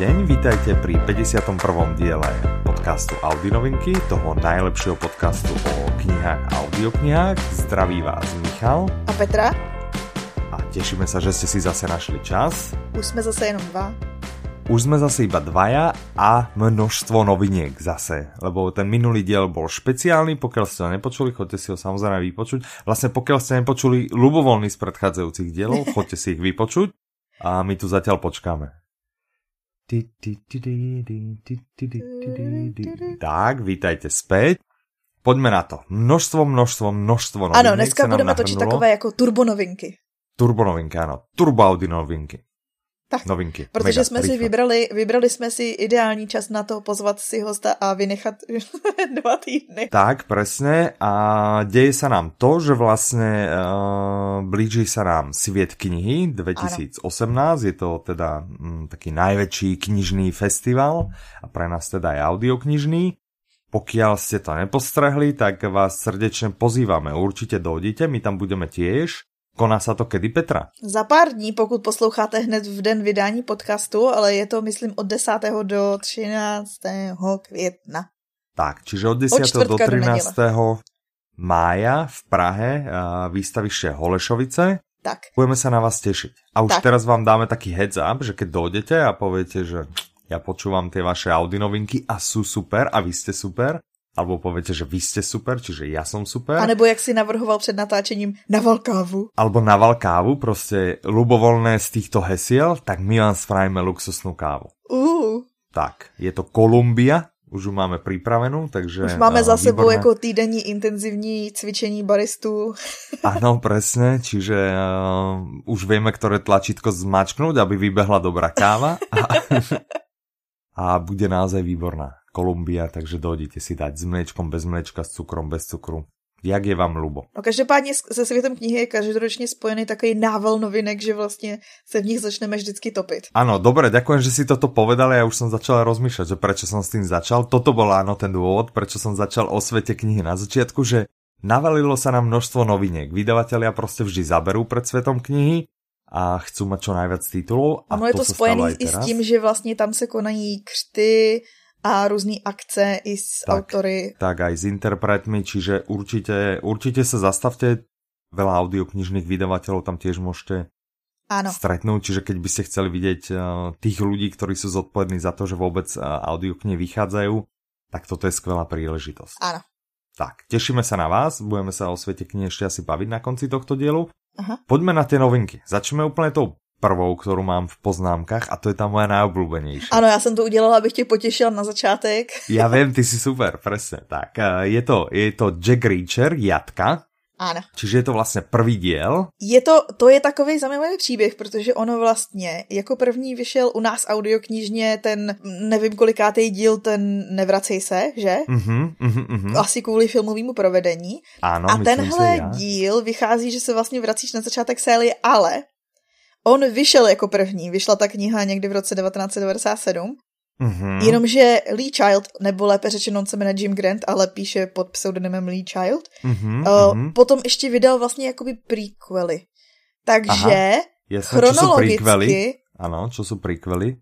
deň, vítajte pri 51. diele podcastu Audinovinky, toho najlepšieho podcastu o knihách a audioknihách. Zdraví vás Michal. A Petra. A tešíme sa, že ste si zase našli čas. Už sme zase jenom dva. Už sme zase iba dvaja a množstvo noviniek zase, lebo ten minulý diel bol špeciálny, pokiaľ ste ho nepočuli, chodte si ho samozrejme vypočuť. Vlastne pokiaľ ste nepočuli ľubovoľný z predchádzajúcich dielov, chodte si ich vypočuť a my tu zatiaľ počkáme. Tak, vítajte späť. Poďme na to. Množstvo, množstvo, množstvo novinek Ano, dneska budeme točit takové jako turbonovinky. Turbonovinky, ano. Turboaudi novinky. Tak, novinky. Protože Mega, jsme si rychle. vybrali, vybrali jsme si ideální čas na to pozvat si hosta a vynechat dva týdny. Tak, presne. A deje sa nám to, že vlastne uh, blíži sa nám Sviet knihy 2018. Je to teda mm, taký najväčší knižný festival a pre nás teda je audioknižný. Pokiaľ ste to nepostrehli, tak vás srdečne pozývame. Určite dojdite, my tam budeme tiež. Koná sa to kedy, Petra? Za pár dní, pokud posloucháte hned v den vydání podcastu, ale je to, myslím, od 10. do 13. května. Tak, čiže od 10. Od do čtvrtka do 13. mája v Prahe výstaviště Holešovice. Tak, Budeme sa na vás tešiť. A už Tak. teraz vám dáme taký heads up, že keď dojdete a poviete, že ja počúvam tie vaše Audi novinky a sú super a vy ste super, alebo poviete, že vy ste super, čiže ja som super, a nebo jak si navrhoval před natáčením na Valkávu. alebo naval kávu, proste ľubovoľné z týchto hesiel, tak my vám spravíme luxusnú kávu. Uh, Tak, je to Kolumbia, už ju máme pripravenú, takže... už máme eh, za sebou výborné. jako týdenní intenzivní cvičení baristů. Áno, presne, čiže uh, už vieme, ktoré tlačítko zmačknúť, aby vybehla dobrá káva a, a bude naozaj výborná. Kolumbia, takže dojdete si dať s mliečkom, bez mliečka, s cukrom, bez cukru. Jak je vám ľubo? No každopádně se světem knihy je každoročně spojený takový nával novinek, že vlastně se v nich začneme vždycky topit. Áno, dobre, ďakujem, že si toto povedal, ja už som začal rozmýšľať, že prečo som s tým začal. Toto bol áno ten dôvod, prečo som začal o svete knihy na začiatku, že navalilo sa nám množstvo noviniek. Vydavatelia proste vždy zaberú pred svetom knihy a chcú mať čo najviac titulov. A Ono je to spojený aj i s tím, že vlastně tam se konají křty a různé akce i s Tak. autory. tak aj s interpretmi, čiže určite, určite sa zastavte, veľa audioknižných vydavateľov tam tiež môžete Ano, stretnúť, čiže keď by ste chceli vidieť uh, tých ľudí, ktorí sú zodpovední za to, že vôbec uh, audioknihy vychádzajú, tak toto je skvelá príležitosť. ano. Tak, tešíme sa na vás, budeme sa o svete knihy ešte asi baviť na konci tohto dielu. Aha. Poďme na tie novinky. Začneme úplne tou prvou, ktorú mám v poznámkach a to je tá moja najobľúbenejšia. Ano, já jsem to udělala, abych tě potěšila na začátek. Ja viem, ty si super, presne. Tak, uh, je to, je to Jack Reacher, Jatka, Ano. Čiže je to vlastně první diel. Je to, to je takový zajímavý příběh, protože ono vlastně jako první vyšel u nás audioknižně ten, nevím kolikátý díl, ten Nevracej se, že? Mhm, mhm, mhm. Asi kvůli filmovému provedení. Áno, a tenhle ja. díl vychází, že se vlastně vracíš na začátek série, ale on vyšel jako první. Vyšla ta kniha někdy v roce 1997. Mhm. Jenomže Lee Child, nebo lépe řečeno, on se jmenuje Jim Grant, ale píše pod pseudonymem Lee Child, Mhm, uh, potom ještě vydal vlastně jakoby prequely. Takže sú chronologicky? Áno, čo sú prequely?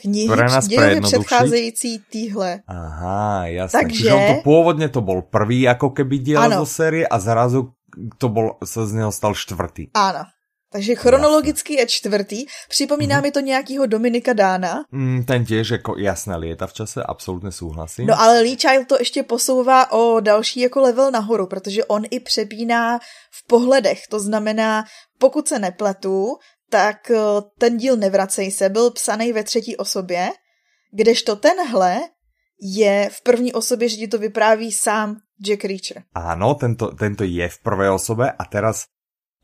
knihy Pre nás předcházející týhle. Aha, jasné. Takže- Čiže on to pôvodne to bol prvý ako keby Áno. zo série a zrazu to bol, sa z neho stal štvrtý. Ano. Takže chronologicky je čtvrtý. Připomíná Mhm. mi to nějakýho Dominika Dána. Mm, ten tiež ako jasné lieta v čase, absolútne súhlasím. No ale Lee Child to ještě posouvá o další jako level nahoru, protože on i přepíná v pohledech. To znamená, pokud se nepletu, tak eh, ten díl Nevracej se byl psaný ve třetí osobě, kdežto tenhle je v první osobě, že ti to vypráví sám Jack Reacher. Áno, tento, tento je v prvej osobe a teraz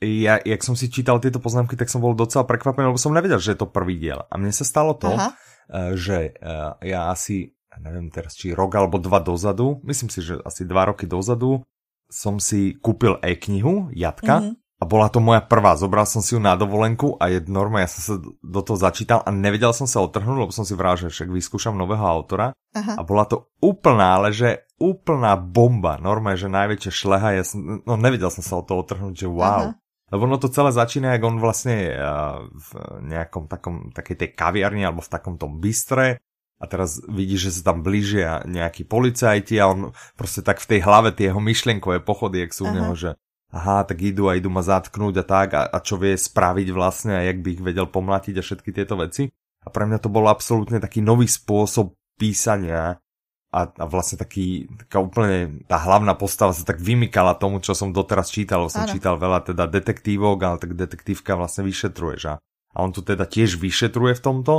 ja, jak som si čítal tieto poznámky, tak som bol docela prekvapený, lebo som nevedel, že je to prvý diel. A mne sa stalo to, Aha. eh, že eh, ja asi, neviem teraz, či rok alebo dva dozadu, myslím si, že asi dva roky dozadu, som si kúpil e-knihu Jatka Mhm. a bola to moja prvá. Zobral som si ju na dovolenku a je normálne, ja som sa do toho začítal a nevedel som sa otrhnúť, lebo som si vral, že však vyskúšam nového autora Aha. a bola to úplná, ale že úplná bomba. Normálne, že najväčšia šleha. Ja som, no nevedel som sa od toho otrhnúť, že wow. Aha. Lebo ono to celé začína, jak on vlastne v nejakom takom, takej tej kaviarni alebo v takom tom bystre a teraz vidí, že sa tam blížia nejakí policajti a on proste tak v tej hlave tie jeho myšlienkové pochody, jak sú u neho, že aha, tak idú a idú ma zatknúť a tak. A, a čo vie spraviť vlastne a jak by ich vedel pomlatiť a všetky tieto veci. A pre mňa to bol absolútne taký nový spôsob písania a, a vlastne taký, taká úplne tá hlavná postava sa tak vymykala tomu, čo som doteraz čítal, som ano. čítal veľa teda detektívok, ale tak detektívka vlastne vyšetruje, že? A on tu teda tiež vyšetruje v tomto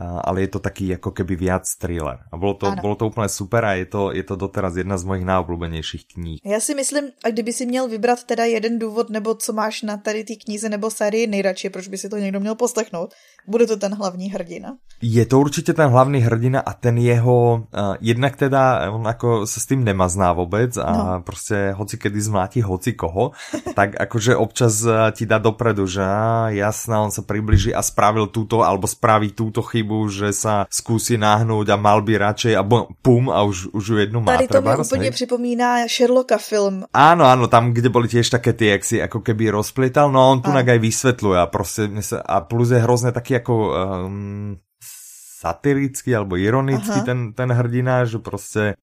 ale je to taký jako keby viac thriller. A bylo to, bylo to úplně super a je to, je to doteraz jedna z mojich najobľúbenejších kníh. Já si myslím, a kdyby si měl vybrat teda jeden důvod, nebo co máš na tady té knize nebo sérii nejradši, proč by si to někdo měl poslechnout, bude to ten hlavní hrdina. Je to určitě ten hlavní hrdina a ten jeho, uh, jednak teda on jako se s tím nemazná vůbec a no. prostě hoci kedy zmlátí hoci koho, tak akože občas ti dá dopredu, že jasná, on se přiblíží a spravil túto, alebo spraví túto chybu, že sa zkusí náhnout a mal by radšej a pum a už, už ju jednu má. Tady to mi úplně připomíná Sherlocka film. Áno, áno, tam, kde boli tiež také ty, jak si ako keby rozplietal, no on tu aj vysvetľuje a prostě a plus je hrozně taky jako um, satirický alebo ironický ten, ten hrdina, že prostě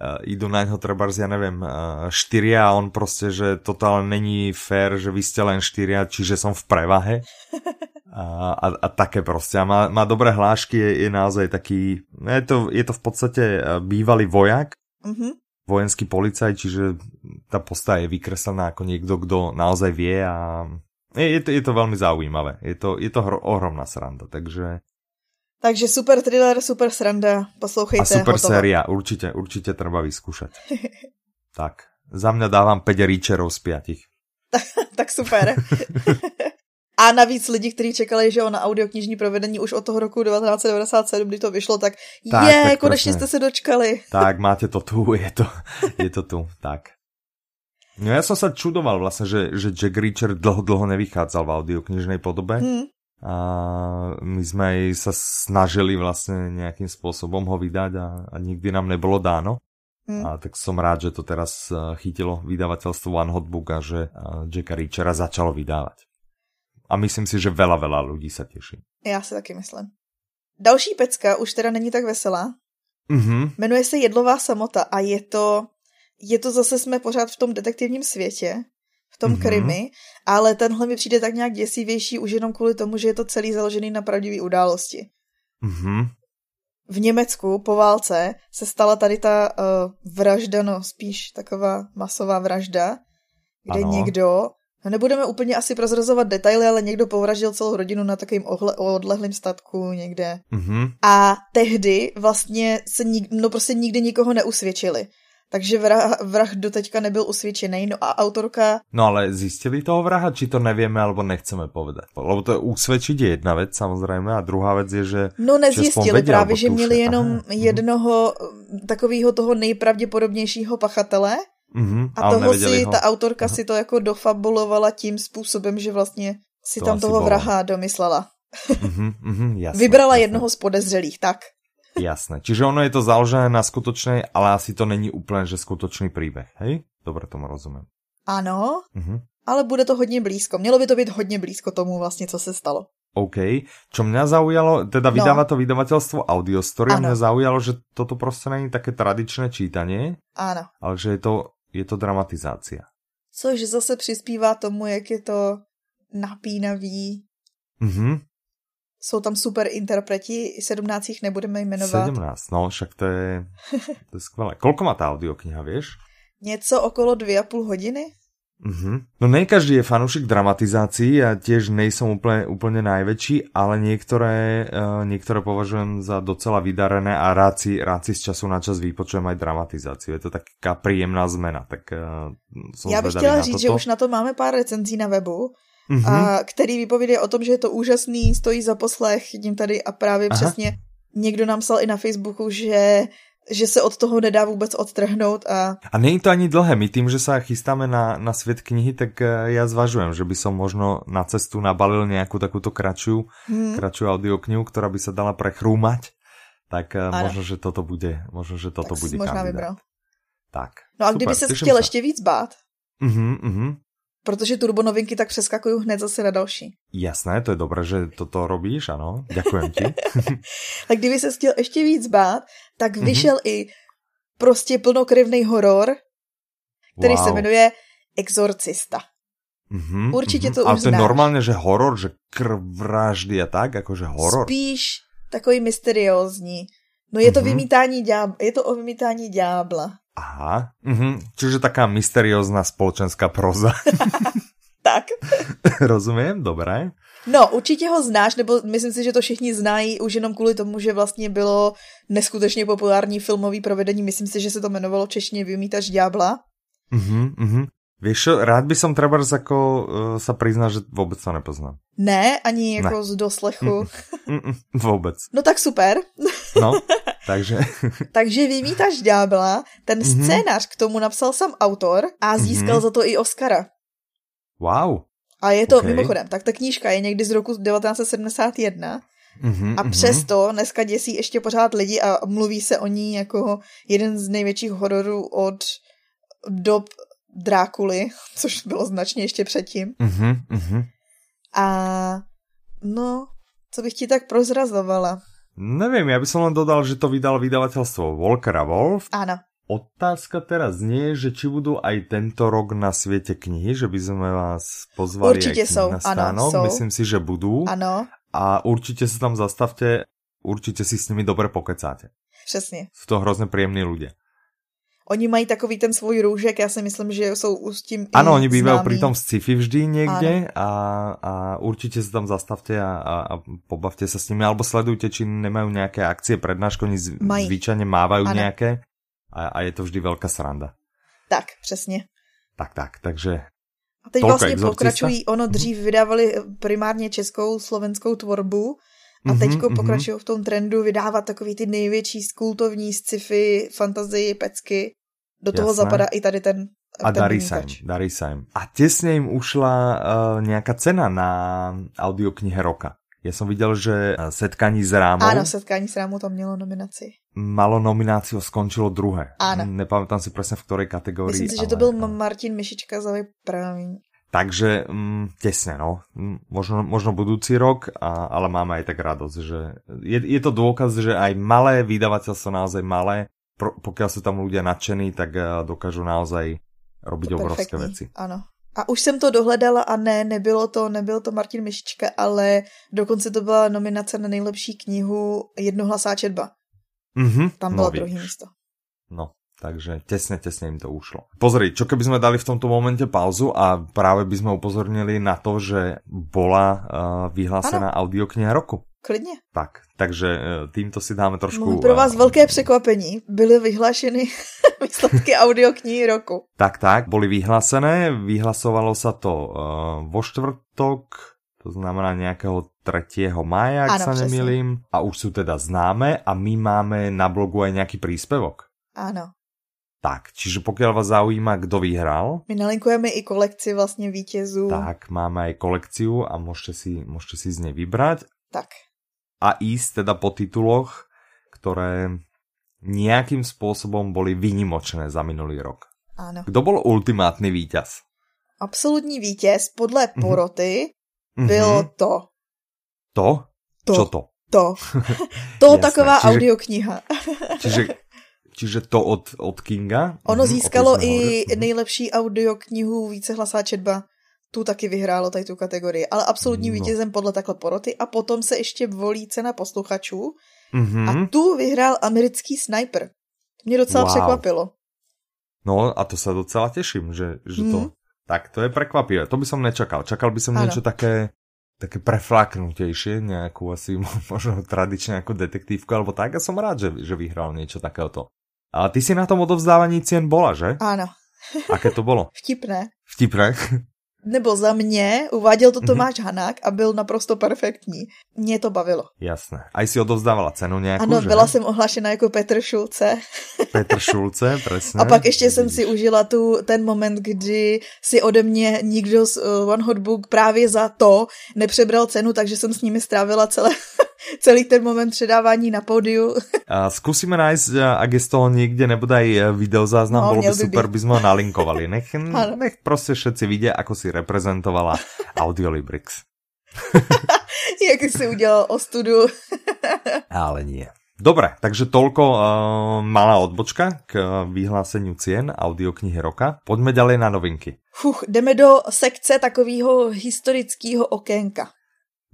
uh, idú na něho třeba, ja nevím, uh, štyria a on prostě, že toto ale není fér, že vy ste len štyria, čiže som v prevahe. A, a, a také prostě. A má, má dobré hlášky, je, je naozaj taký, je to, je to v podstate bývalý vojak, mm-hmm. vojenský policaj, čiže ta postava je vykreslená jako někdo, kdo naozaj vie a je, je, to, je to velmi zaujímavé. Je to, je to hro, ohromná sranda, takže takže super thriller, super sranda, poslouchejte. A super hotovo. séria, určitě, určitě treba vyskúšať. tak, za mňa dávám 5 Reacherov z 5. tak super. A navíc lidi, kteří čekali, že na audioknižní provedení už od toho roku 1997, kdy to vyšlo, tak, tak je, tak konečně jste se dočkali. Tak, máte to tu, je to, je to tu, tak. No ja som sa čudoval vlastne, že, že Jack Reacher dlho, dlho nevychádzal v audioknižnej podobe. Hmm. A my sme aj sa snažili vlastne nejakým spôsobom ho vydať a, a nikdy nám nebolo dáno. Hmm. A tak som rád, že to teraz eh, chytilo vydavateľstvo One Hot Book a že eh, Jacka Reachera začalo vydávať. A myslím si, že veľa, veľa ľudí sa teší. Já si taky myslím. Další pecka už teda není tak veselá. Mm-hmm. Jmenuje se Jedlová samota a je to je to zase, jsme pořád v tom detektivním světě, v tom mm-hmm. krimi, ale tenhle mi přijde tak nějak děsivější už jenom kvůli tomu, že je to celý založený na pravdivé události. Mm-hmm. V Německu po válce se stala tady ta uh, vražda, no spíš taková masová vražda, kde ano. někdo, nebudeme úplně asi prozrazovat detaily, ale někdo povraždil celou rodinu na takovým odlehlým statku někde. Mm-hmm. A tehdy vlastně se nik, no prostě nikdy nikoho neusvědčili. Takže vrah, vrah doteďka nebyl usvědčený. No a autorka... No ale zjistili toho vraha, či to nevieme, alebo nechceme povedať. Lebo to usvědčit je jedna věc samozřejmě a druhá věc je, že... No nezjistili že právě, že měli jenom Aha. Mhm. jednoho takového toho nejpravděpodobnějšího pachatele. Mm-hmm, a toho si, ho. ta autorka Aha. si to jako dofabulovala tím způsobem, že vlastně si to tam toho bolo. vraha domyslela. Mm-hmm, mm-hmm, jasné, Vybrala jasné. jednoho z podezřelých, tak. Jasné. Čiže ono je to založené na skutočnej, ale asi to není úplně, že skutočný příběh, hej? Dobře tomu rozumím. Ano, uh-huh. ale bude to hodně blízko. Mělo by to být hodně blízko tomu vlastně, co se stalo. OK. Čo mňa zaujalo, teda no. vydává to vydavateľstvo Audiostory a mňa zaujalo, že toto prostě není také tradičné čítanie, ano. ale že je to, je to dramatizácia. Což zase přispívá tomu, jak je to napínavý. Mhm. Jsou tam super interpreti, 17 jich nebudeme jmenovat. 17, no, však to je, to je skvělé. Kolko má ta audiokniha, víš? Něco okolo dvě a půl hodiny. Mm-hmm. No ne každý je fanúšik dramatizácií, ja tiež nejsem úplne, úplne najväčší, ale niektoré, uh, niektoré považujem za docela vydarené a rád si, rád si z času na čas vypočujem aj dramatizáciu. Je to taká príjemná zmena. Tak, uh, som Já bych chtěla říct, že už na to máme pár recenzí na webu, mm-hmm. a který vypovídá o tom, že je to úžasný, stojí za poslech, tím tady a právě Aha. přesně někdo nám psal i na Facebooku, že že se od toho nedá vůbec odtrhnout a... A není to ani dlhé, my tým, že sa chystáme na, na svět knihy, tak eh, já zvažujem, že by som možno na cestu nabalil nějakou takovou kratšiu, hmm. kratšiu audioknihu, která by se dala prechrúmať, tak ano. Eh, možno, že toto bude, možno, že toto tak bude možná kandidát. vybral. Tak. No a Super, kdyby se chtěl ještě víc bát, uh-huh, uh-huh protože turbo novinky tak přeskakuju hned zase na další. Jasné, to je dobré, že toto robíš, ano. Děkujem ti. tak kdyby se chtěl ještě víc bát, tak mhm. vyšel mm-hmm. i prostě plnokrevný horor, který wow. se jmenuje Exorcista. Mm-hmm, Určitě mm-hmm. to Ale to je znáš. normálně, že horor, že krv vraždy a tak, jakože horor. Spíš takový mysteriózní. No je to mm-hmm. vymítání ďábla, je to o vymítání ďábla. Aha, mm-hmm. čiže taká mysteriózna společenská proza. tak. Rozumím, dobré. No, určitě ho znáš, nebo myslím si, že to všichni znají už jenom kvůli tomu, že vlastně bylo neskutečně populární filmový provedení. Myslím si, že se to jmenovalo češně Vymítač ďábla. Mhm, mhm. Víš, rád by som třeba jako uh, sa priznal, že vůbec to nepoznám. Ne, ani jako ne. z doslechu. Mm, mm, mm, vůbec. No tak super. No, takže... takže Vymítač ďábla, ten mm-hmm. scénář k tomu napsal sám autor a získal mm-hmm. za to i Oscara. Wow. A je to, okay. mimochodem, tak ta knížka je někdy z roku 1971 Mm-hmm, a přesto dneska děsí ještě pořád lidi a mluví se o ní jako jeden z největších hororů od dob Drákuly, což bylo značně ještě předtím. Mm-hmm, mm-hmm. A no, co bych ti tak prozrazovala? Nevím, já bych len dodal, že to vydal vydavatelstvo Volker a Wolf. Ano. Otázka teraz znie, že či budú aj tento rok na sviete knihy, že by sme vás pozvali určite aj sú, na stánok. Ano, Myslím si, že budú. Ano. A určite sa tam zastavte, určite si s nimi dobre pokecáte. Přesně. Sú to hrozně príjemní ľudia. Oni mají takový ten svůj růžek, já si myslím, že jsou s tím Ano, oni bývají pri tom sci-fi vždy někde a, a určitě se tam zastavte a, a, a pobavte se s nimi, alebo sledujte, či nemají nějaké akcie, prednášky, oni zvyčajně mávají nějaké a, a je to vždy velká sranda. Tak, přesně. Tak, tak, takže... A teď vlastně exorcista? pokračují, ono dřív vydávali primárně českou, slovenskou tvorbu a mm-hmm, teďko mm-hmm. pokračují v tom trendu vydávat takový ty největší skultovní sci-fi, fantazii, pecky. Do toho Jasné. zapadá i tady ten a darí sa im, darí sa im. A tesne im ušla uh, nejaká cena na audioknihe roka. Ja som videl, že Setkání s rámou... Áno, Setkání s rámou to mělo nominaci. Malo nomináciu, skončilo druhé. Áno. Nepamätám si presne v ktorej kategórii. Myslím si, ale... že to byl Martin Mišička za vyprávění. Takže mm, tesne, no. Mm, možno, možno budúci rok, a, ale máme aj tak radosť, že je, je to dôkaz, že aj malé vydavateľstvo, naozaj malé, pro, pokiaľ sú tam ľudia nadšení, tak uh, dokážu naozaj robiť to obrovské perfektní. veci. Ano. A už jsem to dohledala a ne, nebylo to, nebyl to Martin Mišička, ale dokonce to byla nominace na nejlepší knihu Jednohlasá četba. Mm-hmm, Tam bylo no, druhé místo. No, takže tesne, tesne im to ušlo. Pozri, čo keby sme dali v tomto momente pauzu a práve by sme upozornili na to, že bola uh, vyhlásená ano. audiokniha roku. Klidně. Tak, takže uh, týmto si dáme trošku... No, pro vás uh, velké překvapení. Byly vyhlášeny výsledky audioknihy roku. Tak, tak, boli vyhlásené. Vyhlasovalo sa to uh, vo štvrtok, to znamená nějakého 3. mája, ak ano, sa nemýlim. A už sú teda známe a my máme na blogu aj nejaký príspevok. Ano. Tak, čiže pokud vás zaujíma, kdo vyhrál. My nalinkujeme i kolekci vlastně vítězů. Tak, máme aj kolekciu a můžete si, můžete si z něj vybrať. Tak. A ísť teda po tituloch, které nějakým způsobem boli výnimočné za minulý rok. Ano. Kdo byl ultimátní vítěz? Absolutní vítěz podle mhm. poroty mm-hmm. bylo to. To? To. Čo to? To. to taková čiže, audiokniha. čiže Čiže to od, od Kinga? Ono mm, získalo i mhm. nejlepší audioknihu Vícehlasá četba. Tu taky vyhrálo tady tu kategorii. Ale absolutní no. vítězem podle takhle poroty. A potom se ještě volí cena posluchačů. Mm-hmm. A tu vyhrál americký sniper. To mě docela wow. překvapilo. No a to se docela těším, že, že mm. to... Mhm. Tak to je překvapivé. To by som nečakal. Čakal by som ano. niečo také také preflaknutejšie, nejakú asi možno tradične ako detektívku alebo tak a som rád, že, že vyhral niečo takéhoto. A ty si na tom odovzdávaní cien bola, že? Áno. Aké to bolo? Vtipné. Vtipné? nebo za mě uváděl to mhm. Tomáš mm-hmm. Hanák a byl naprosto perfektní. Mě to bavilo. Jasné. A jsi odovzdávala cenu nějakou, Ano, že? byla jsem ohlášena jako Petr Šulce. Petr Šulce, přesně. A pak ještě jsem si užila tu, ten moment, kdy si ode mě nikdo z uh, One Hot Book právě za to nepřebral cenu, takže jsem s nimi strávila celé celý ten moment předávání na pódiu. Zkusíme najít, ak je z toho někde nebodaj videozáznam, no, bylo by super, by sme ho nalinkovali. Nech, nech prostě všetci vidia, ako si reprezentovala Audiolibrix. Jak jsi udělal ostudu. Ale nie. Dobre, takže toľko uh, malá odbočka k uh, vyhláseniu cien audioknihy roka. Poďme ďalej na novinky. Fuch, jdeme do sekce takového historického okénka.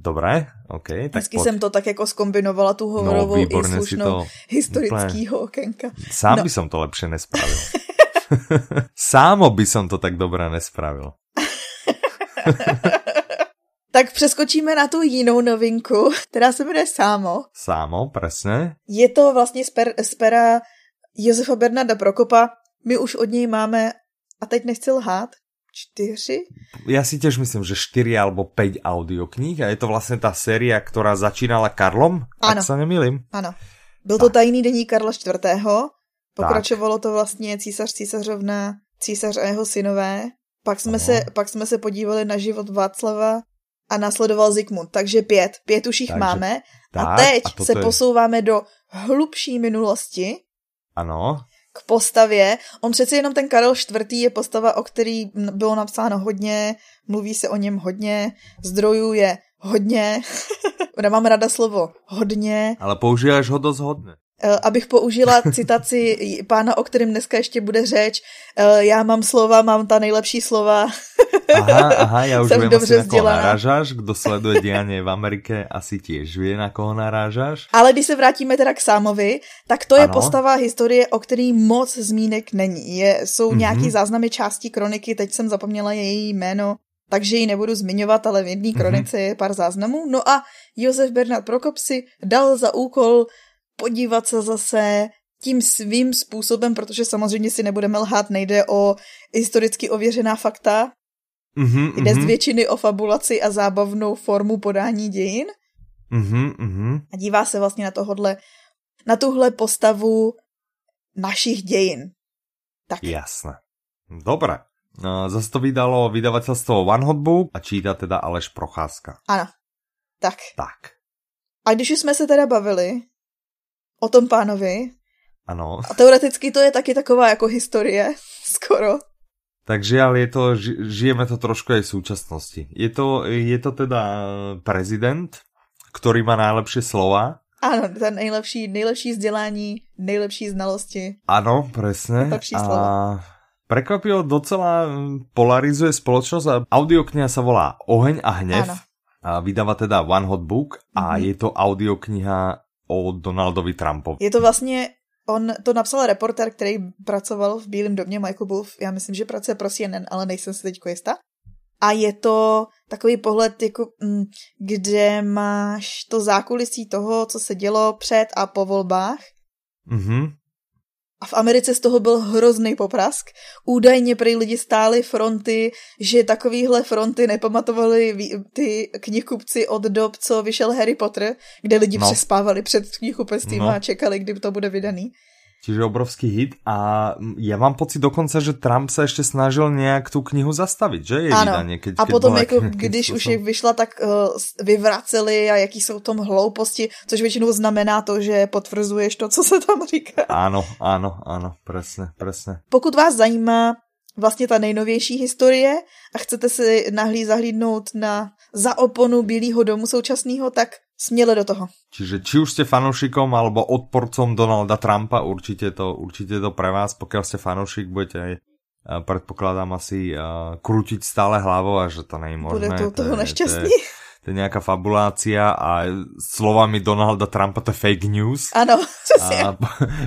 Dobré, OK. Tak Hezky pod... jsem to tak jako skombinovala, tu hovorovou no, i slušnou historického okénka. Sám no. by som to lepšie nespravil. Sámo by som to tak dobré nespravil. Tak přeskočíme na tu jinou novinku, která se jmenuje Sámo. Sámo, presne. Je to vlastně z, per, z pera Josefa Bernarda Prokopa. My už od něj máme, a teď nechci lhát, čtyři? Já si těž myslím, že čtyři alebo pět audiokníh a je to vlastně ta séria, která začínala Karlom, ano. ak se nemýlim. Ano. Byl tak. to tajný denní Karla IV. Pokračovalo tak. to vlastně císař, císařovna, císař a jeho synové. Pak jsme, se, pak jsme se podívali na život Václava a následoval Zikmund. Takže pět. Pět už jich Takže, máme. Tak, a teď a se je... posouváme do hlubší minulosti. Ano. K postavě. On přeci jenom ten Karel IV. je postava, o který bylo napsáno hodně, mluví se o něm hodně, zdrojů je hodně. Nemám rada slovo hodně. Ale používáš ho dost hodně. Eh, abych použila citaci pána, o kterém dneska ještě bude řeč. Eh, já mám slova, mám ta nejlepší slova. Aha, aha, já už vím dobře asi, na koho narážáš. Kdo sleduje dianie v Amerike, asi těž ví, na koho narážáš. Ale když se vrátíme teda k Sámovi, tak to je ano. postava historie, o který moc zmínek není. Je, jsou mm-hmm. nějaký záznamy části kroniky, teď jsem zapomněla její jméno, takže ji nebudu zmiňovat, ale v jedné mhm. kronice mm-hmm. je pár záznamů. No a Josef Bernard Prokop si dal za úkol podívat se zase tím svým způsobem, protože samozřejmě si nebudeme lhát, nejde o historicky ověřená fakta, mm-hmm, jde mm-hmm. z většiny o fabulaci a zábavnou formu podání dějin. Mm-hmm, mm-hmm. A dívá se vlastně na tohodle, na tuhle postavu našich dějin. Tak. Jasné. Dobré. No, zase to vydalo vydavatelstvo One Hot Book a čítá teda Aleš Procházka. Ano. Tak. Tak. A když už jsme se teda bavili o tom pánovi. Ano. A teoreticky to je taky taková jako historie, skoro. Takže ale je to, žijeme to trošku aj v súčasnosti. Je to, je to teda prezident, ktorý má najlepšie slova. Ano, ten nejlepší, nejlepší vzdělání, nejlepší znalosti. Ano, presne. Lepší slova. A prekvapilo, docela polarizuje spoločnosť a audiokniha sa volá Oheň a hnev. Ano. A vydáva teda One Hot Book a mm -hmm. je to audiokniha o Donaldovi Trumpovi. Je to vlastně, on to napsal reporter, který pracoval v Bílém domě, Michael Wolf, já myslím, že pracuje pro CNN, ale nejsem si teď jistá. A je to takový pohled, jako, mm, kde máš to zákulisí toho, co se dělo před a po volbách. Mm-hmm. A v Americe z toho byl hrozný poprask. Údajně prý lidi stály fronty, že takovýhle fronty nepamatovali ty knihkupci od dob, co vyšel Harry Potter, kde lidi no. přespávali před knihkupectvím no. a čekali, kdy to bude vydaný. Čiže obrovský hit a ja mám pocit dokonce, že Trump se ještě snažil nějak tu knihu zastavit, že? Je ano. Vydanie, keď, a potom, jako, když už je vyšla, tak uh, vyvraceli a jaký jsou tom hlouposti, což většinou znamená to, že potvrzuješ to, co se tam říká. Ano, ano, ano, presne, presne. Pokud vás zajímá vlastně ta nejnovější historie a chcete si nahlí zahlídnout na za oponu Bílého domu současného, tak směle do toho. Čiže či už ste fanoušikom alebo odporcom Donalda Trumpa, určitě to, určitě to pre vás, pokud ste fanoušik, budete aj eh, predpokladám asi uh, krútiť stále hlavou a že to není možné. Bude to toho nešťastný. To je, to je nějaká fabulácia a slovami Donalda Trumpa to je fake news. Ano, A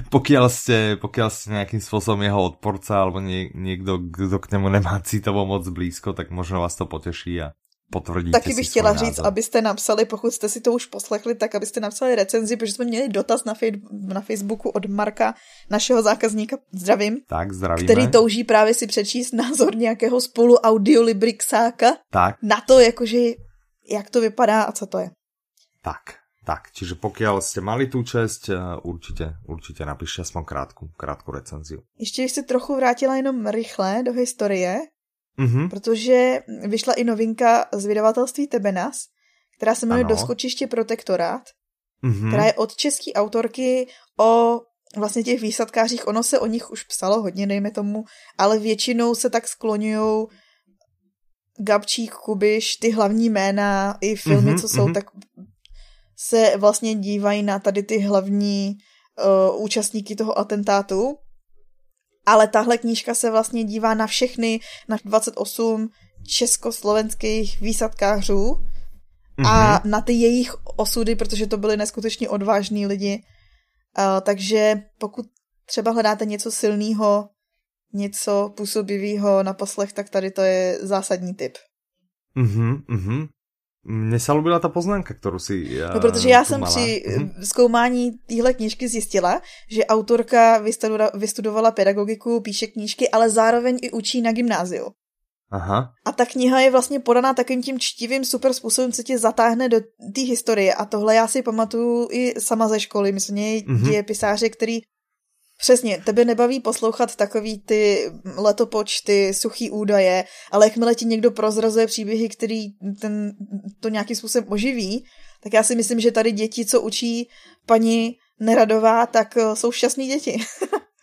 pokiaľ ste, pokiaľ ste nejakým spôsobom jeho odporca alebo nie, niekto, kdo k němu nemá citovo moc blízko, tak možno vás to poteší a potvrdíte Taky bych chtěla říct, názor. abyste napsali, pokud jste si to už poslechli, tak abyste napsali recenzi, protože jsme měli dotaz na, fej, na Facebooku od Marka, našeho zákazníka, zdravím. Tak, zdravíme. Který touží právě si přečíst názor nějakého spolu audiolibrixáka tak. na to, jakože jak to vypadá a co to je. Tak, tak, čiže pokiaľ ste mali tú čest, eh, určite, určite napíšte aspoň krátku, krátku recenziu. Ještě bych se trochu vrátila jenom rychle do historie, mm-hmm. protože vyšla i novinka z vydavatelství Tebenas, která se jmenuje Doskočiště protektorát. mm-hmm. která je od české autorky o vlastně těch výsadkářích. Ono se o nich už psalo hodně, dejme tomu, ale většinou se tak skloňují Gabčík, Kubiš, ty hlavní jména i filmy, mm-hmm, co jsou, mm-hmm. tak se vlastně dívají na tady ty hlavní uh, účastníky toho atentátu. Ale tahle knížka se vlastně dívá na všechny, na 28 československých výsadkářů mm-hmm. a mhm. na ty jejich osudy, protože to byly neskutečně odvážní lidi. Uh, takže pokud třeba hledáte něco silného, něco působivého na poslech, tak tady to je zásadní tip. Mhm, mhm. Mně se ta poznámka, kterou si uh, No, protože já jsem mala. při mm-hmm. zkoumání téhle knížky zjistila, že autorka vystudovala pedagogiku, píše knížky, ale zároveň i učí na gymnáziu. Aha. A ta kniha je vlastně podaná takým tím čtivým super způsobem, co tě zatáhne do té historie. A tohle já si pamatuju i sama ze školy. Myslím, mm-hmm. dějepisáři, který Přesně, tebe nebaví poslouchat takový ty letopočty, suchý údaje, ale jakmile ti někdo prozrazuje příběhy, který ten, to nějakým způsobem oživí, tak já si myslím, že tady děti, co učí paní Neradová, tak eh, jsou šťastní děti.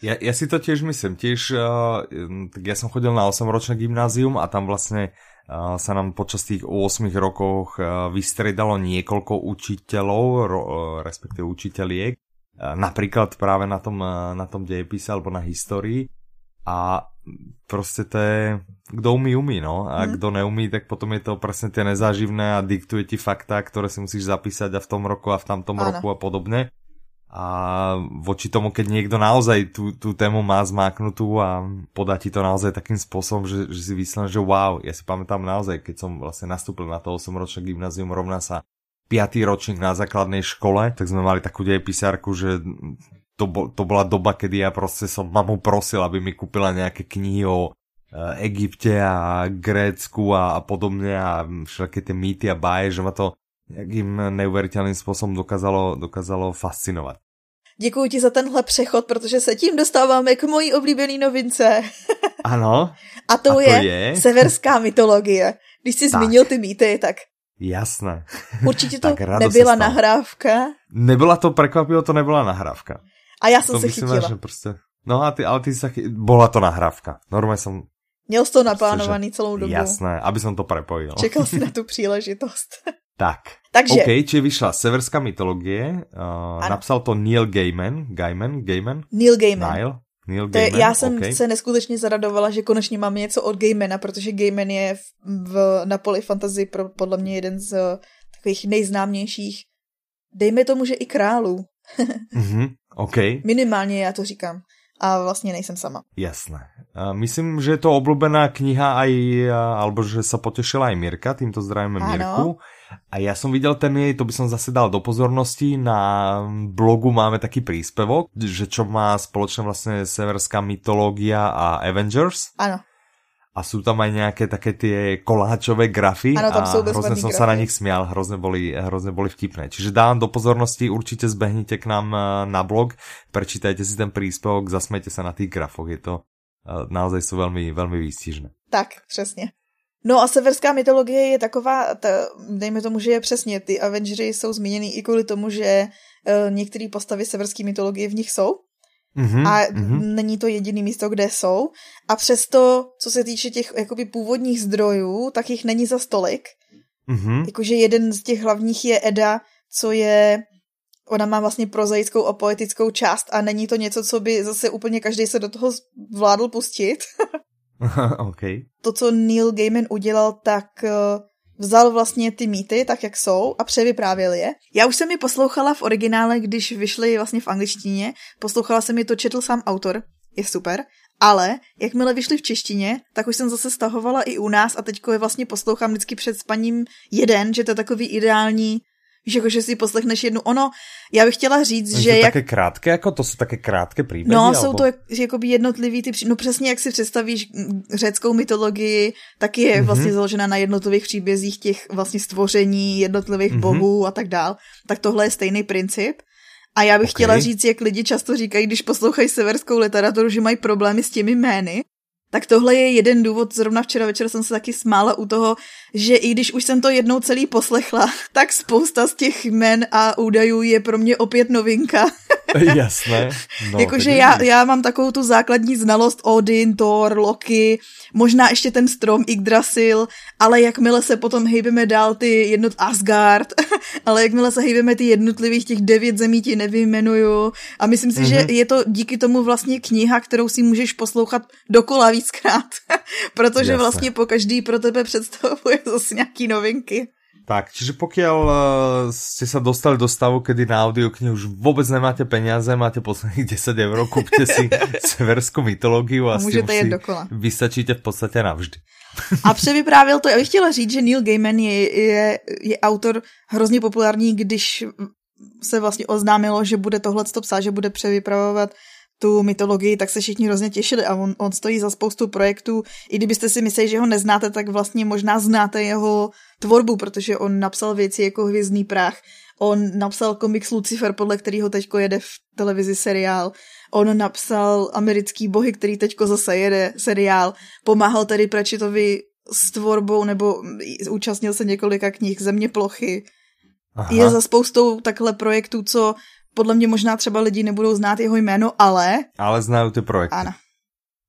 Ja, ja si to tiež myslím, tiež, uh, tak ja som chodil na 8-ročné gymnázium a tam vlastne uh, sa nám počas tých 8 rokoch uh, vystredalo niekoľko učiteľov, ro, uh, respektíve učiteľiek, uh, napríklad práve na tom, uh, na tom dejepise alebo na histórii a prostě to je, kdo umí, umí, no. A hmm. kdo neumí, tak potom je to presne tie nezáživné a diktuje ti fakta, ktoré si musíš zapísať a v tom roku a v tamtom ano. roku a podobne a voči tomu, keď niekto naozaj tú, tú tému má zmáknutú a podá ti to naozaj takým spôsobom, že, že si vyslám, že wow, ja si pamätám naozaj, keď som vlastne nastúpil na to 8-ročné gymnázium, rovná sa 5. ročník na základnej škole, tak sme mali takú dejepisárku, že to, bo, to bola doba, kedy ja proste som mamu prosil, aby mi kúpila nejaké knihy o e, Egypte a Grécku a, a podobne a všetky tie mýty a báje, že ma to jakým neuvěřitelným způsobem dokázalo, dokázalo fascinovat. Děkuji ti za tenhle přechod, protože se tím dostáváme k mojí oblíbené novince. Ano. A to, a to je, je severská mytologie. Když jsi tak. zmínil ty mýty, tak Jasné. Určitě to nebyla nahrávka. Nebyla to, překvapivo to nebyla nahrávka. A já jsem to se chytila. Že prostě... No a ty, ale ty se chy... Byla to nahrávka. Normálně jsem... Měl jsi to naplánovaný prostě, celou dobu. Jasné, aby jsem to prepojil. Čekal si na tu příležitost. tak. Takže... OK, či vyšla severská mytologie, uh, napsal to Neil Gaiman, Gaiman, Gaiman? Neil Gaiman. Neil, Neil Gaiman, to je, já jsem okay. se neskutečně zaradovala, že konečně máme něco od Gaimana, protože Gaiman je v, v Napoli fantasy pro, podle mě jeden z uh, takových nejznámějších, dejme tomu, že i králů. mm-hmm, OK. Minimálně já to říkám. A vlastně nejsem sama. Jasné. Myslím, že je to obľúbená kniha aj, alebo že sa potešila aj Mirka, týmto zdravíme Mirku. A ja som videl ten jej, to by som zase dal do pozornosti, na blogu máme taký príspevok, že čo má spoločné vlastne severská mytológia a Avengers. Ano. A sú tam aj nejaké také tie koláčové grafy ano, tam a hrozne som grafy. sa na nich smial, hrozne boli, hrozne boli vtipné. Čiže dám do pozornosti, určite zbehnite k nám eh, na blog, prečítajte si ten príspevok, zasmejte sa na tých grafoch, je to eh, naozaj sú veľmi, veľmi výstižné. Tak, přesně. No a severská mytologie je taková, ta, dejme tomu, že je přesně, ty Avengers jsou zmíněny i kvůli tomu, že uh, některé postavy severské mytologie v nich jsou. Mm-hmm, a mm-hmm. není to jediný místo, kde jsou. A přesto, co se týče těch jakoby původních zdrojů, tak jich není za stolik. Mm-hmm. Jakože jeden z těch hlavních je Eda, co je ona má vlastně prozaickou a poetickou část a není to něco, co by zase úplně každý se do toho vládl pustit. okay. To, co Neil Gaiman udělal, tak uh, vzal vlastně ty mýty, tak jak jsou, a převyprávěl je. Já už jsem je poslouchala v originále, když vyšly vlastně v angličtině, poslouchala jsem je, to četl sám autor, je super, ale jakmile vyšly v češtině, tak už jsem zase stahovala i u nás a teďko je vlastně poslouchám vždycky před spaním jeden, že to je takový ideální Víš, jako, že si poslechneš jednu. Ono, já bych chtěla říct, že... To jak... také krátké, jako to jsou také krátké příběhy? No, alebo... jsou to jak, jakoby jednotlivý ty pří... No přesně, jak si představíš řeckou mytologii, tak je mm-hmm. vlastně založena na jednotlivých příbězích těch vlastně stvoření jednotlivých mm-hmm. bohů a tak dál. Tak tohle je stejný princip. A já bych okay. chtěla říct, jak lidi často říkají, když poslouchají severskou literaturu, že mají problémy s těmi jmény. Tak tohle je jeden důvod. Zrovna včera večer jsem se taky smála u toho, že i když už jsem to jednou celý poslechla, tak spousta z těch jmen a údajů je pro mě opět novinka. Jasné. No, Jakože já, já mám takovou tu základní znalost Odin, Thor, Loki, možná ještě ten strom Yggdrasil, ale jakmile se potom hejbeme dál ty jednot Asgard, ale jakmile se hejbeme ty jednotlivých těch devět zemí ti nevyjmenuju a myslím si, mm-hmm. že mhm. je to díky tomu vlastně kniha, kterou si můžeš poslouchat dokola víckrát, protože Jasne. vlastně po každý pro tebe představuje zase nějaký novinky. Tak, čiže pokiaľ uh, ste sa dostali do stavu, kedy na audioknihu už vôbec nemáte peniaze, máte posledných 10 eur, kúpte si severskú mytológiu a, a můžete jet dokola. vystačíte v podstatě navždy. A převyprávěl to, já bych chtěla říct, že Neil Gaiman je, je, je autor hrozně populární, když se vlastně oznámilo, že bude tohle psát, že bude převypravovat tu mytologii, tak se všichni hrozně těšili a on, on stojí za spoustu projektů. I kdybyste si mysleli, že ho neznáte, tak vlastně možná znáte jeho tvorbu, protože on napsal věci jako Hvězdný prach, on napsal komiks Lucifer, podle kterého teďko jede v televizi seriál. On napsal Americký bohy, který teďko zase jede seriál. Pomáhal tedy Pračitovi s tvorbou nebo účastnil se několika knih Země plochy. Aha. Je za spoustou takhle projektů, co podle mě možná třeba lidi nebudou znát jeho jméno, ale... Ale znají ty projekty. Ano.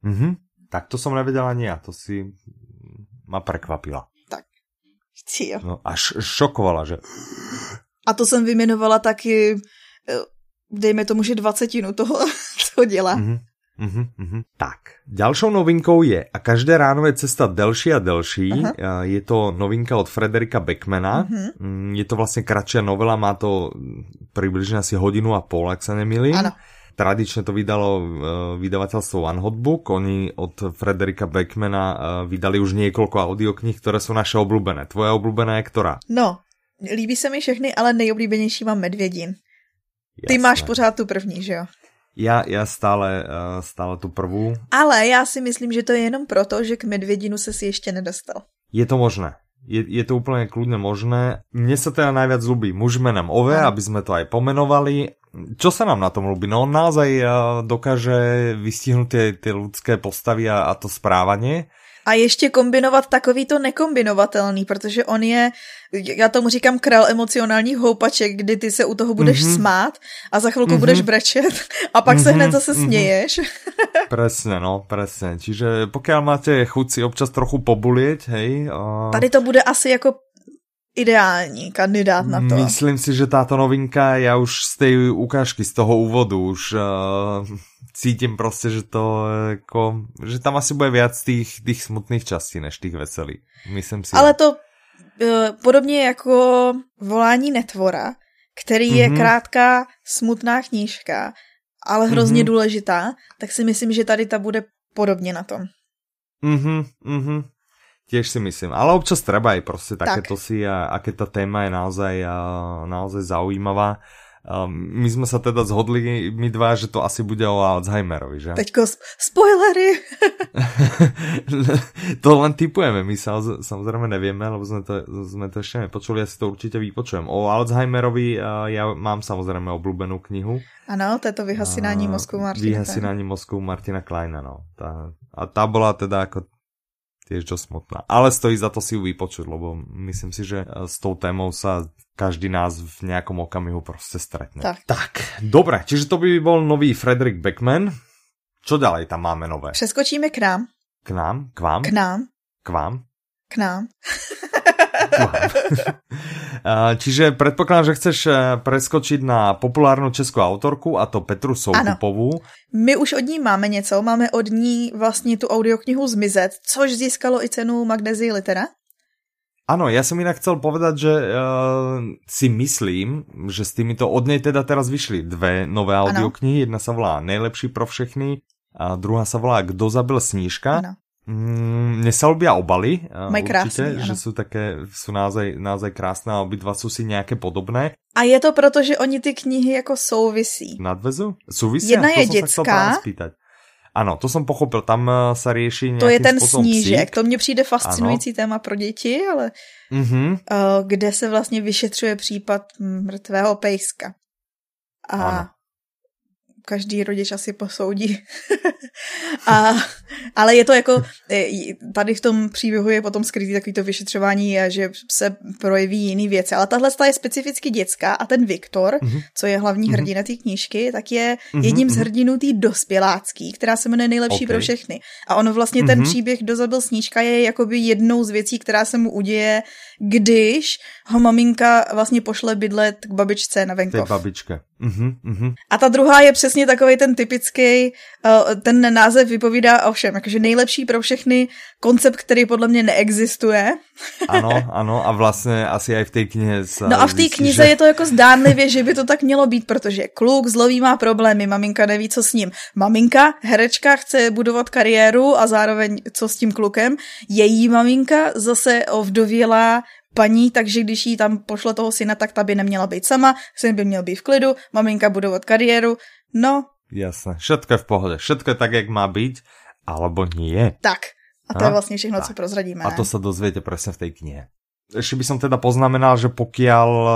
Mhm. Tak to jsem nevěděla ani já, to si ma prekvapila. Chci jo. No, až šokovala, že... A to jsem vyjmenovala taky, eh, dejme tomu, že dvacetinu toho, co dělá. Mhm. Mm-hmm, mm-hmm. Tak, ďalšou novinkou je A každé ráno je cesta delší a delší. Aha. Je to novinka od Frederika Beckmana. Mm-hmm. Je to vlastně kratšia novela, má to približne asi hodinu a pol, ak sa nemýlim. Ano. Tradične to vydalo uh, vydavateľstvo One Hot Book. Oni od Frederika Beckmana uh, vydali už niekoľko audioknih, ktoré sú naše obľúbené. Tvoje obľúbená je ktorá? No, líbí se mi všechny, ale nejoblíbenější mám Medvědin. Ty máš pořád tu první, že jo? Já, já stále, uh, stále tu prvú. Ale já si myslím, že to je jenom proto, že k Medvědinu se si ještě nedostal. Je to možné. Je, je to úplne kľudne možné. Mne sa teda najviac ľubí muž menem Ove, aby sme to aj pomenovali. Čo sa nám na tom ľubí? No on naozaj uh, dokáže vystihnúť tie, tie ľudské postavy a, a to správanie. A ještě kombinovat takový to nekombinovatelný, protože on je, já tomu říkám král emocionálních houpaček, kdy ty se u toho budeš mm-hmm. smát a za chvilku mm-hmm. budeš brečet a pak mm-hmm. se hned zase mm-hmm. směješ. presne, no, presne. Čiže pokud máte chuť si občas trochu pobulieť, hej. A... Tady to bude asi jako ideální kandidát na to. Myslím si, že táto novinka, já už z té ukážky, z toho úvodu už uh, cítím prostě, že to jako, že tam asi bude viac tých, tých smutných častí, než tých veselých. Myslím si. Ale to podobně jako Volání netvora, který mm-hmm. je mhm. krátká, smutná knížka, ale hrozně mm-hmm. důležitá, tak si myslím, že tady ta bude podobně na tom. Mhm, mhm. Tiež si myslím. Ale občas treba aj proste takéto tak. si a, a keď tá téma je naozaj, a, naozaj zaujímavá. Um, my sme sa teda zhodli, my dva, že to asi bude o Alzheimerovi, že? Teďko spoilery. to len typujeme, my sa samozrejme nevieme, lebo sme to, sme to ešte nepočuli, ja si to určite vypočujem. O Alzheimerovi uh, ja mám samozrejme obľúbenú knihu. Ano, to je to vyhasinání mozku Martina. Vyhasinání mozku Martina Kleina, no. Tá, a tá bola teda ako tiež dosť smutná. Ale stojí za to si ju vypočuť, lebo myslím si, že e, s tou témou sa každý nás v nejakom okamihu prostě stretne. Tak. tak, dobre, čiže to by bol nový Frederick Beckman. Čo ďalej tam máme nové? Přeskočíme k nám. K nám? K vám? K nám. K vám? K nám. Čiže predpokladám, že chceš eh, preskočiť na populárnu českou autorku a to Petru Soukupovou. Ano. My už od ní máme něco, máme od ní vlastně tu audioknihu Zmizet, což získalo i cenu Magnezii Litera. Ano, já jsem jinak chcel povedať, že uh, si myslím, že s týmito od nej teda teraz vyšly dve nové audioknihy. Jedna sa volá Nejlepší pro všechny a druhá sa volá Kdo zabil snížka. Ano. Mm, mne sa obaly, Mají určite, krásný, že sú také, sú naozaj, naozaj krásné a obidva sú si nejaké podobné. A je to proto, že oni ty knihy jako souvisí. Nadvezu? Súvisia? Jedna je dětská. Ano, to jsem pochopil, tam eh, se řeší To je ten snížek, psík. to mně přijde fascinující ano. téma pro děti, ale mm-hmm. kde se vlastně vyšetřuje případ mrtvého pejska. A ano každý rodič asi posoudí. a, ale je to jako, e, tady v tom příběhu je potom skrytý takový to vyšetřování a že se projeví jiný věci. Ale tahle je specificky dětská a ten Viktor, mm-hmm. co je hlavní mm-hmm. hrdina té knížky, tak je mm-hmm. jedním z mhm. hrdinů té dospělácký, která se jmenuje Nejlepší okay. pro všechny. A ono vlastně mm-hmm. ten mhm. příběh Dozabil snížka je jakoby jednou z věcí, která se mu uděje, když ho maminka vlastně pošle bydlet k babičce na venkov. Té babičke. Uh-huh, uh-huh. A ta druhá je přesně takový ten typický, uh, ten název vypovídá o všem, jakože nejlepší pro všechny koncept, který podle mě neexistuje. Ano, ano a vlastně asi i v té knihe. No a v té knize že... je to jako zdánlivě, že by to tak mělo být, protože kluk zlový má problémy, maminka neví, co s ním. Maminka, herečka, chce budovat kariéru a zároveň co s tím klukem. Její maminka zase ovdovělá paní, takže když jí tam pošle toho syna, tak ta by neměla být sama, syn by měl být v klidu, maminka budovat kariéru, no. Jasné, všetko je v pohodě, všetko je tak, jak má být, alebo nie. Tak, a to a? je vlastně všechno, tak. co prozradíme. A to se dozvíte přesně v té knihe. Ešte by som teda poznamenal, že pokiaľ uh,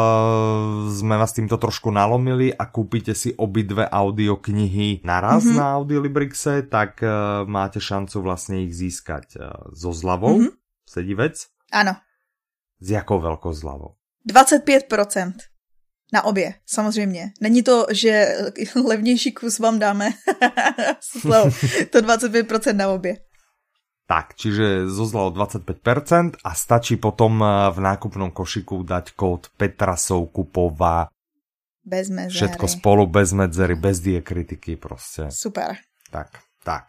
sme vás týmto trošku nalomili a kúpite si obidve audioknihy naraz mm -hmm. na Audiolibrixe, tak uh, máte šancu vlastne ich získať uh, so zľavou. Mm -hmm. Sedí vec? Ano. S jakou velkou zľavou? 25%. Na obě, samozřejmě. Není to, že levnější kus vám dáme. to 25% na obě. Tak, čiže zo zľavou 25% a stačí potom eh, v nákupnom košiku dať kód Petra Soukupová. Bez medzery. Všetko spolu, bez medzery, bez diekritiky prostě. Super. Tak, tak.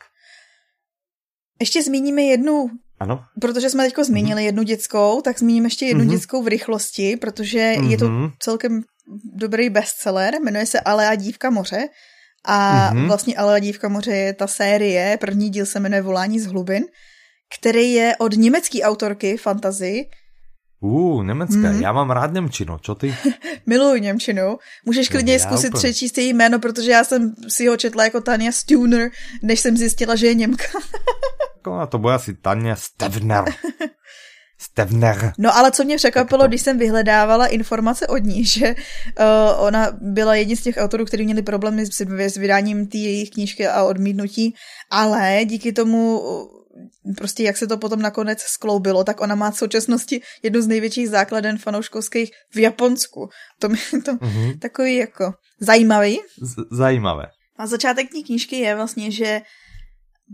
Ještě zmíníme jednu ano. Protože jsme teďko zmínili mm-hmm. jednu dětskou, tak zmíním ještě jednu mm-hmm. dětskou v rychlosti, protože mm-hmm. je to mhm. celkem dobrý bestseller, jmenuje se Ale a dívka moře. A mm-hmm. vlastně Ale a dívka moře je ta série, první díl se jmenuje Volání z hlubin, který je od německé autorky fantazy. Uh, německá, mm. já mám rád Němčinu, čo ty? Miluji Němčinu. Můžeš klidně já zkusit úplně. přečíst její jméno, protože já jsem si ho četla jako Tania Stuner, než jsem zjistila, že je Němka. Ona to bude asi Tania Stevner. Stevner. No ale co mě překvapilo, když jsem vyhledávala informace od ní, že uh, ona byla jedním z těch autorů, kteří měli problémy s, s vydáním té jejich knížky a odmítnutí, ale díky tomu prostě jak se to potom nakonec skloubilo, tak ona má v současnosti jednu z největších základen fanouškovských v Japonsku. To mi to mm-hmm. takový jako zajímavý. Z- zajímavé. A začátek té knížky je vlastně, že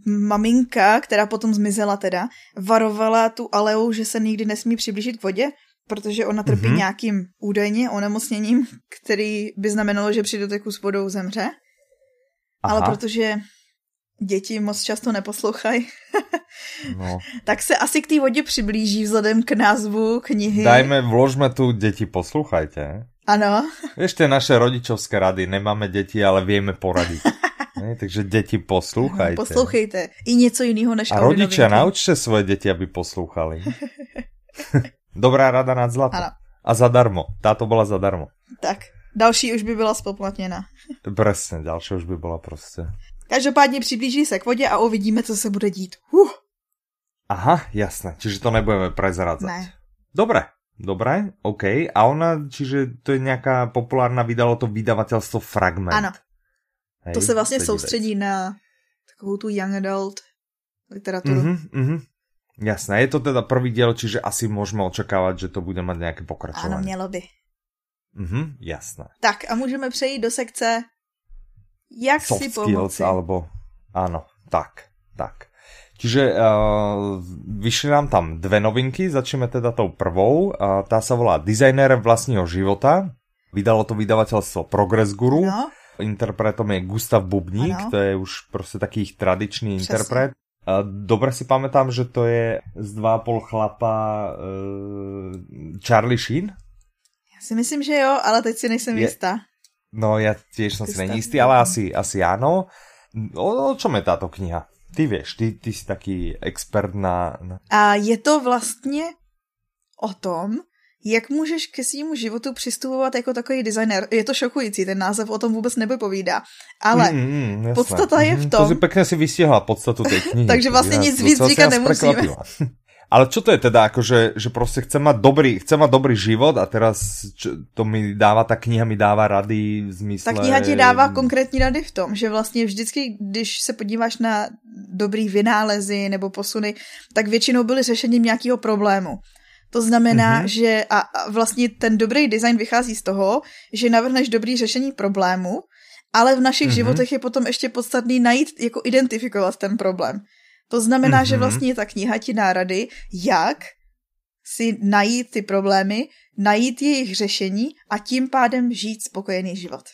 maminka, která potom zmizela teda, varovala tu Aleu, že se nikdy nesmí přiblížit k vodě, protože ona trpí mm-hmm. nějakým údajně onemocněním, který by znamenalo, že při doteku s vodou zemře. Aha. Ale protože děti moc často neposlouchají, no. tak se asi k té vodě přiblíží vzhledem k názvu knihy. Dajme, vložme tu děti, poslouchajte. Ano. Ještě naše rodičovské rady, nemáme děti, ale víme poradit. Ne, takže děti poslouchajte. Poslouchejte. I něco jiného než A rodiče, naučte svoje děti, aby poslouchali. Dobrá rada nad zlato. Ano. A zadarmo. Táto byla zadarmo. Tak, další už by byla spoplatněna. Presne, další už by byla prostě. Každopádně přiblíží se k vodě a uvidíme, co se bude dít. Uh. Aha, jasné. Čiže to nebudeme prezradzať. Ne. Dobre, Dobré, OK. A ona, čiže to je nějaká populárna, vydalo to vydavatelstvo Fragment. Ano. Hej, to se vlastně soustředí na takovou tu young adult literaturu. Mm-hmm, mm-hmm. Jasné, je to teda prvý diel, čiže asi můžeme očekávat, že to bude mít nějaké pokračování. Ano, mělo by. Mhm, jasné. Tak a můžeme přejít do sekce jak Soft si pomoci. skills, alebo ano, tak, tak. Čiže uh, vyšli nám tam dve novinky, začneme teda tou prvou. Uh, tá sa volá Designer vlastního života. Vydalo to vydavateľstvo Progress Guru. No. Interpretom je Gustav Bubník, ano. to je už prostě taký tradičný Přesně. interpret. Dobre si pamätám, že to je z dva pol chlapa uh, Charlie Sheen? Já si myslím, že jo, ale teď si nejsem je, jistá. No, ja tiež som si není jistý, ale asi, asi áno. O, o čom je táto kniha? Ty vieš, ty, ty jsi taký expert na, na... A je to vlastně o tom, jak můžeš ke svýmu životu přistupovat jako takový designer. Je to šokující, ten název o tom vůbec nevypovídá. Ale mm, mm, podstata je v tom... To si pěkně si vystihla podstatu té knihy. Takže vlastně nic víc říkat nemusíme. Ale čo to je teda, akože, že prostě chcem mať dobrý, chcem mať dobrý život a teraz čo, to mi dává, ta kniha mi dává rady v zmysle... Ta kniha ti dává konkrétní rady v tom, že vlastně vždycky, když se podíváš na dobrý vynálezy nebo posuny, tak většinou byly řešením nějakého problému. To znamená, mm-hmm. že a, a vlastně ten dobrý design vychází z toho, že navrhneš dobrý řešení problému, ale v našich mm-hmm. životech je potom ještě podstatný najít, jako identifikovat ten problém. To znamená, mm-hmm. že vlastně ta kniha ti dá rady, jak si najít ty problémy, najít jejich řešení a tím pádem žít spokojený život.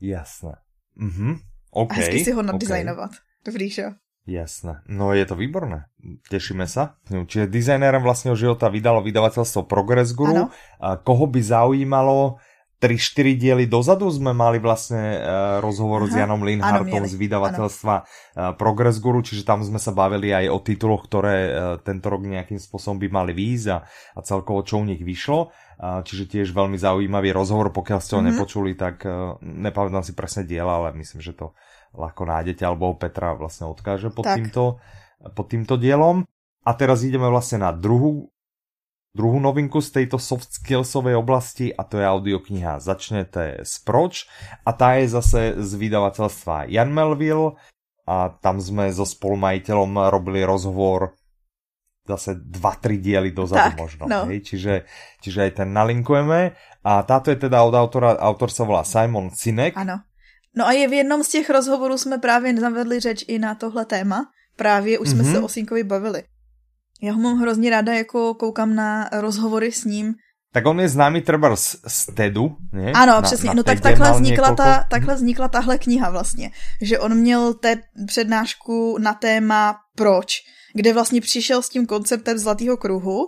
Jasné. Mhm. Okay. A hezky si ho nadizajnovat. Okay. Dobrý, že? Jasné. No je to výborné. Tešíme sa. Čiže dizajnérem vlastného života vydalo vydavateľstvo Progress Guru. A koho by zaujímalo, 3-4 diely dozadu sme mali vlastne uh, rozhovor Aha, s Janom Linhartom z vydavateľstva uh, Progress Guru, čiže tam sme sa bavili aj o tituloch, ktoré uh, tento rok nejakým spôsobom by mali výjsť a, a celkovo čo u nich vyšlo. Čiže tiež veľmi zaujímavý rozhovor, pokiaľ ste ho mm -hmm. nepočuli, tak nepamätám si presne diela, ale myslím, že to ľahko nájdete, alebo Petra vlastne odkáže pod, týmto, pod týmto dielom. A teraz ideme vlastne na druhú druhou novinku z tejto soft skillsovej oblasti a to je audiokniha Začnete s Proč a tá je zase z vydavateľstva Jan Melville a tam sme so spolumajiteľom robili rozhovor zase dva, tri diely dozadu tak, možno. No. Hej? Čiže, čiže aj ten nalinkujeme. A táto je teda od autora, autor sa volá Simon Sinek. Ano. No a je v jednom z těch rozhovorů jsme právě zavedli řeč i na tohle téma. Právě už jsme mm-hmm. se o Sinkovi bavili. Já ho mám hrozně ráda, jako koukám na rozhovory s ním. Tak on je známý třeba z, z TEDu, ne? Ano, na, přesně. Na no tak takhle vznikla, ta, takhle vznikla tahle kniha vlastně. Že on měl TED přednášku na téma proč, kde vlastně přišel s tím konceptem zlatého kruhu,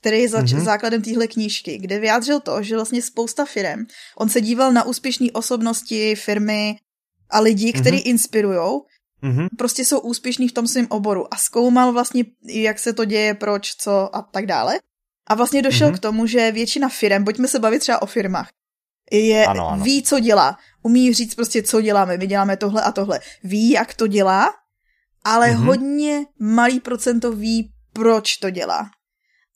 který je zač- mm-hmm. základem téhle knížky, kde vyjádřil to, že vlastně spousta firm, on se díval na úspěšné osobnosti, firmy a lidi, kteří mm-hmm. inspirují mm-hmm. prostě jsou úspěšní v tom svém oboru a zkoumal vlastně, jak se to děje, proč, co a tak dále. A vlastně došel mm-hmm. k tomu, že většina firm, pojďme se bavit třeba o firmách, je, ano, ano. ví, co dělá. Umí říct prostě, co děláme. My děláme tohle a tohle. Ví, jak to dělá, ale mm-hmm. hodně malý procento ví, proč to dělá.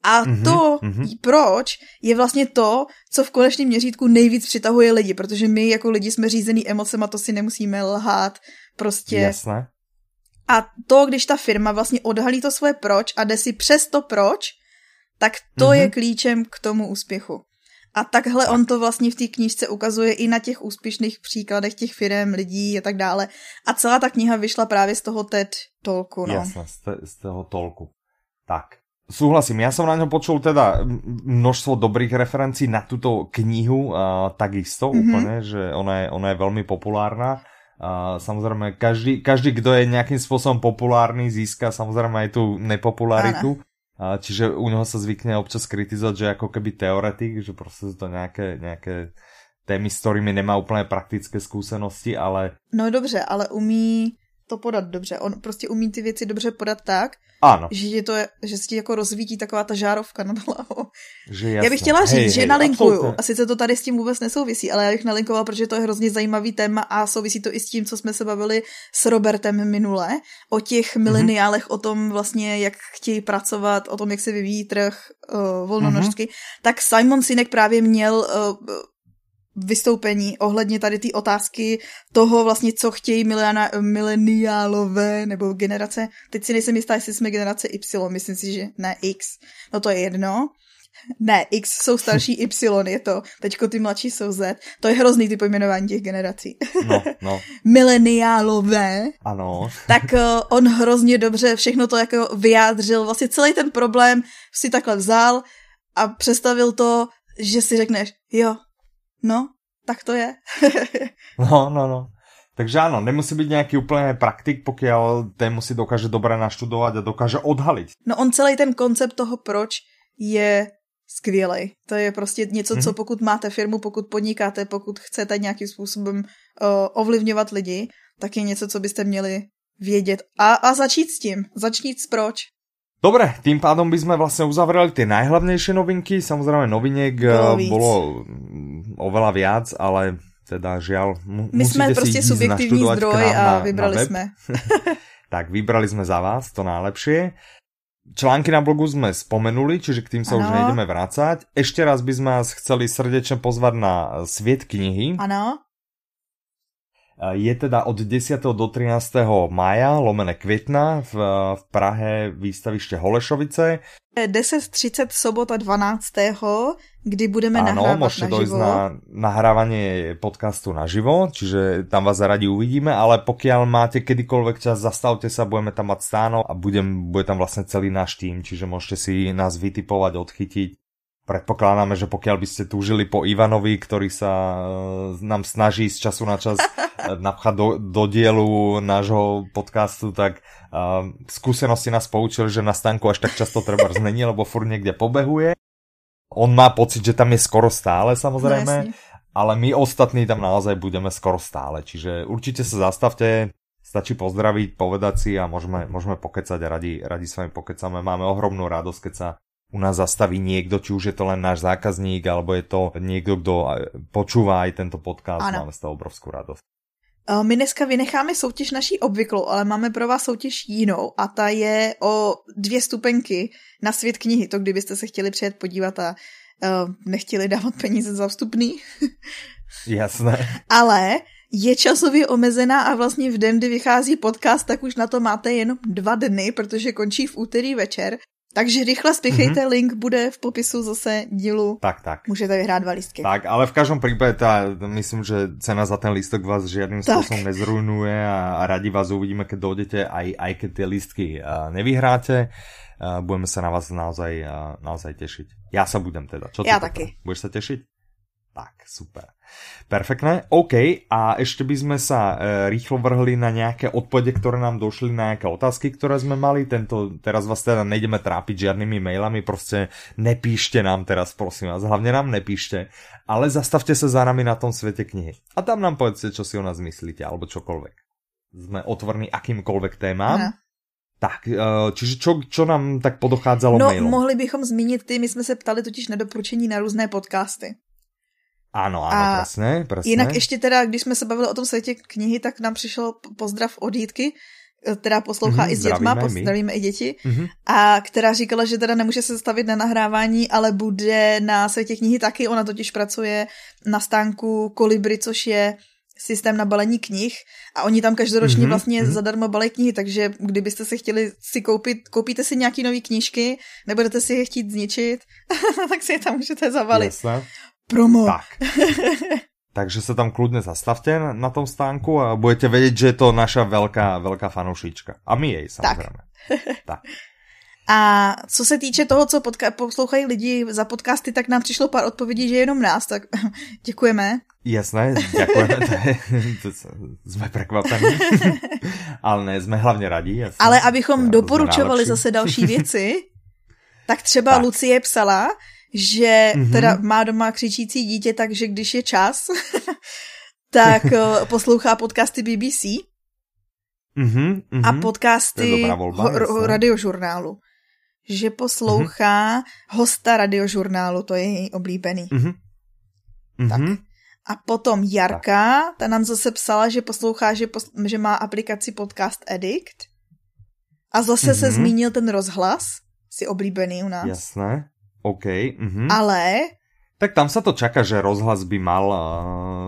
A mm-hmm, to, mm-hmm. proč, je vlastně to, co v konečném měřítku nejvíc přitahuje lidi, protože my jako lidi jsme řízený emocema, to si nemusíme lhát, Prostě... Jasné. A to, když ta firma vlastně odhalí to svoje proč a jde si přes to proč, tak to mm-hmm. je klíčem k tomu úspěchu. A takhle on to vlastně v té knížce ukazuje i na těch úspěšných příkladech těch firm, lidí a tak dále. A celá ta kniha vyšla právě z toho TED tolku. No. Jasné, z, te, z toho tolku. Tak. Súhlasím, ja som na ňom počul teda množstvo dobrých referencií na túto knihu, uh, takisto mm -hmm. úplne, že ona je, ona je veľmi populárna. A samozrejme, každý, každý, kto je nejakým spôsobom populárny, získa samozrejme aj tú nepopularitu. A čiže u neho sa zvykne občas kritizovať, že ako keby teoretik, že proste sú to nejaké, nejaké témy, s ktorými nemá úplne praktické skúsenosti, ale... No dobře, ale umí to podat dobře. On prostě umí ty věci dobře podat tak, ano. že, je to, že se ti jako rozvítí taková ta žárovka nad hlavou. Že Já bych chtěla říct, hej, že hej, nalinkuju, absolutně. a sice to tady s tím vůbec nesouvisí, ale já bych nalinkovala, protože to je hrozně zajímavý téma a souvisí to i s tím, co jsme se bavili s Robertem minule, o těch mhm. mileniálech, mm-hmm. o tom vlastně, jak chtějí pracovat, o tom, jak se vyvíjí trh uh, volnonožsky, mm-hmm. tak Simon Sinek právě měl uh, vystoupení ohledně tady té otázky toho vlastně, co chtějí mileniálové nebo generace. Teď si nejsem jistá, jestli jsme generace Y, myslím si, že ne X. No to je jedno. Ne, X jsou starší Y, je to. Teďko ty mladší jsou Z. To je hrozný ty pojmenování těch generací. No, no. Mileniálové. Ano. tak uh, on hrozně dobře všechno to jako vyjádřil. Vlastně celý ten problém si takhle vzal a představil to, že si řekneš, jo, No, tak to je. no, no, no. Takže áno, nemusí byť nejaký úplne praktik, pokiaľ tému si dokáže dobre naštudovať a dokáže odhaliť. No on celý ten koncept toho proč je skvělej. To je prostě něco, co mhm. pokud máte firmu, pokud podnikáte, pokud chcete nějakým způsobem uh, ovlivňovat lidi, tak je něco, co byste měli vědět. A, a začít s tím. Začít s proč. Dobre, tým pádom by sme vlastne uzavreli tie najhlavnejšie novinky. Samozrejme noviniek bolo, bolo oveľa viac, ale teda žiaľ, My jsme prostě subjektivní zdroj a vybrali na, na jsme. tak vybrali jsme za vás to najlepšie. Články na blogu sme spomenuli, čiže k tým sa ano. už nejdeme vrácať. Ešte raz by sme vás chceli srdečne pozvať na Sviet knihy. Ano. Je teda od 10. do 13. maja, lomene května, v, v Prahe výstaviště Holešovice. 10.30 sobota 12. kdy budeme ano, nahrávat môžete dojsť na nahrávanie podcastu naživo, čiže tam vás radi uvidíme, ale pokiaľ máte kedykoľvek čas, zastavte sa, budeme tam mať stáno a budem, bude tam vlastne celý náš tým, čiže môžete si nás vytipovať, odchytiť Predpokladáme, že pokiaľ by ste túžili po Ivanovi, ktorý sa e, nám snaží z času na čas e, napchať do, do dielu nášho podcastu, tak uh, skúsenosti nás poučili, že na stánku až tak často treba znení, lebo furt niekde pobehuje. On má pocit, že tam je skoro stále samozrejme, no, ale my ostatní tam naozaj budeme skoro stále. Čiže určite sa zastavte, stačí pozdraviť, povedať si a môžeme, môžeme pokecať a radi, radi s vami pokecame. Máme ohromnú radosť, keď sa u nás zastaví niekto, či už je to len náš zákazník, alebo je to niekto, kdo počúva aj tento podcast. Ano. Máme z toho obrovskou radost. My dneska vynecháme soutěž naší obvyklou, ale máme pro vás soutěž jinou a ta je o dvě stupenky na svět knihy. To kdybyste se chtěli přijet podívat a uh, nechtěli dávat peníze za vstupný. Jasné. ale je časově omezená a vlastně v den, kdy vychází podcast, tak už na to máte jen dva dny, protože končí v úterý večer takže rychle spěchejte, mm-hmm. link bude v popisu zase dílu. Tak, tak. Můžete vyhrát dva lístky. Tak, ale v každém případě ta, myslím, že cena za ten lístok vás žádným způsobem nezrujnuje a, a radi vás uvidíme, keď dojdete, aj, aj keď ty lístky nevyhráte. Budeme se na vás naozaj, naozaj těšit. Já se budem teda. Čo Já taky. Budeš se těšit? Tak, super. Perfektné. OK, a ešte by sme sa e, rýchlo vrhli na nejaké odpovede, ktoré nám došli, na nejaké otázky, ktoré sme mali. Tento, teraz vás teda nejdeme trápiť žiadnymi mailami, prostě nepíšte nám teraz, prosím vás, hlavne nám nepíšte, ale zastavte sa za nami na tom svete knihy. A tam nám povedzte, čo si o nás myslíte, alebo čokoľvek. Sme otvorní akýmkoľvek témám. Aha. Tak, e, čiže čo, čo nám tak podochádzalo no, mailom? mohli bychom zmínit ty, my jsme se ptali totiž na doporučení na různé podcasty. Ano, ano, a presne, presne. Jinak ještě teda, když jsme se bavili o tom světě knihy, tak nám přišel pozdrav od Jítky, která poslouchá mm-hmm, i s dětma, pozdravíme i děti, mm-hmm. a která říkala, že teda nemůže se stavit na nahrávání, ale bude na světě knihy taky, ona totiž pracuje na stánku Kolibry, což je systém na balení knih a oni tam každoročně mm-hmm, vlastně mm-hmm. zadarmo balí knihy, takže kdybyste si chtěli si koupit, koupíte si nějaký nový knížky, nebudete si je chtít zničit, tak si je tam můžete zavalit. Jasne. Promo. Tak. Takže se tam kludně zastavte na tom stánku a budete vědět, že je to naša velká, velká fanoušička. A my jej samozřejmě. Tak. tak. A co se týče toho, co podka- poslouchají lidi za podcasty, tak nám přišlo pár odpovědí, že jenom nás, tak děkujeme. Jasné, děkujeme, to je, to jsme překvapení. Ale ne, jsme hlavně radí. Jasné. Ale abychom doporučovali zase další věci, tak třeba tak. Lucie psala, že mm-hmm. teda má doma křičící dítě, takže když je čas, tak eh, poslouchá podcasty BBC mm-hmm, mm-hmm. a podcasty volba, ho, radiožurnálu. Že poslouchá mm-hmm. hosta radiožurnálu, to je její oblíbený. Mm-hmm. Tak. A potom Jarka, tak. ta nám zase psala, že poslouchá, že, pos, že má aplikaci Podcast Addict. A zase mm-hmm. se zmínil ten rozhlas, si oblíbený u nás. Jasné. OK. Uh-huh. Ale... Tak tam sa to čaká, že rozhlas by mal uh,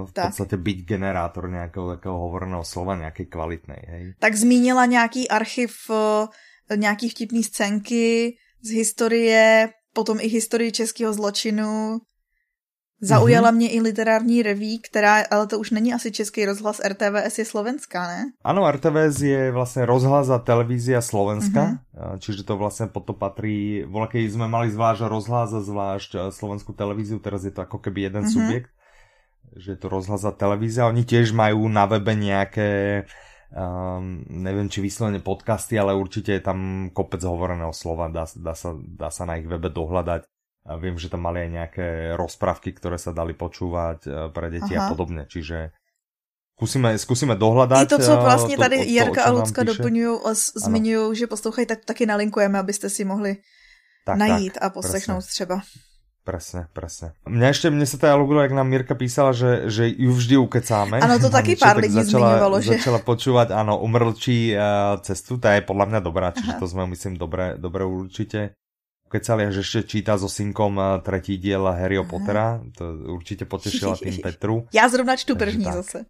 v tak. podstate byť generátor nejakého takého hovorného slova, nejakej kvalitnej. Hej. Tak zmínila nějaký archiv, uh, nějaký vtipný scénky z historie, potom i historii českého zločinu, Zaujala mm-hmm. mě i literární reví, která, ale to už není asi český rozhlas, RTVS je slovenská, ne? Ano, RTVS je vlastně rozhlas a televízia Slovenska, mm-hmm. čiže to vlastně pod to patrí, volakej jsme mali zvlášť rozhlas a zvlášť eh, slovenskou televíziu, teraz je to jako keby jeden mm-hmm. subjekt, že je to rozhlas a televízia, oni tiež majú na webe nejaké um, neviem či vyslovene podcasty, ale určite je tam kopec hovoreného slova, dá, dá, sa, dá sa na ich webe dohľadať vím, že tam mali aj nejaké rozprávky, ktoré sa dali počúvať eh, pre deti Aha. a podobne, čiže Zkusíme, zkusíme dohledat. I to, co vlastně to, tady to, Jarka to, a Lucka doplňují a zmiňují, že poslouchají, tak taky nalinkujeme, abyste si mohli tak, najít tak, a poslechnout presne. třeba. Presne, presne. Mne ešte, mne sa teda ľúbilo, jak nám Mirka písala, že, že ju vždy ukecáme. Ano, to taky pár lidí začala, zmiňovalo, že... Začala počúvať, áno, umrlčí uh, cestu, tá je podľa mňa dobrá, čiže Aha. to sme, myslím, dobre, dobre určite ukecali, že ešte číta so synkom uh, tretí diel Harryho Pottera, to určite potešila tým Petru. Já zrovna čtu první zase.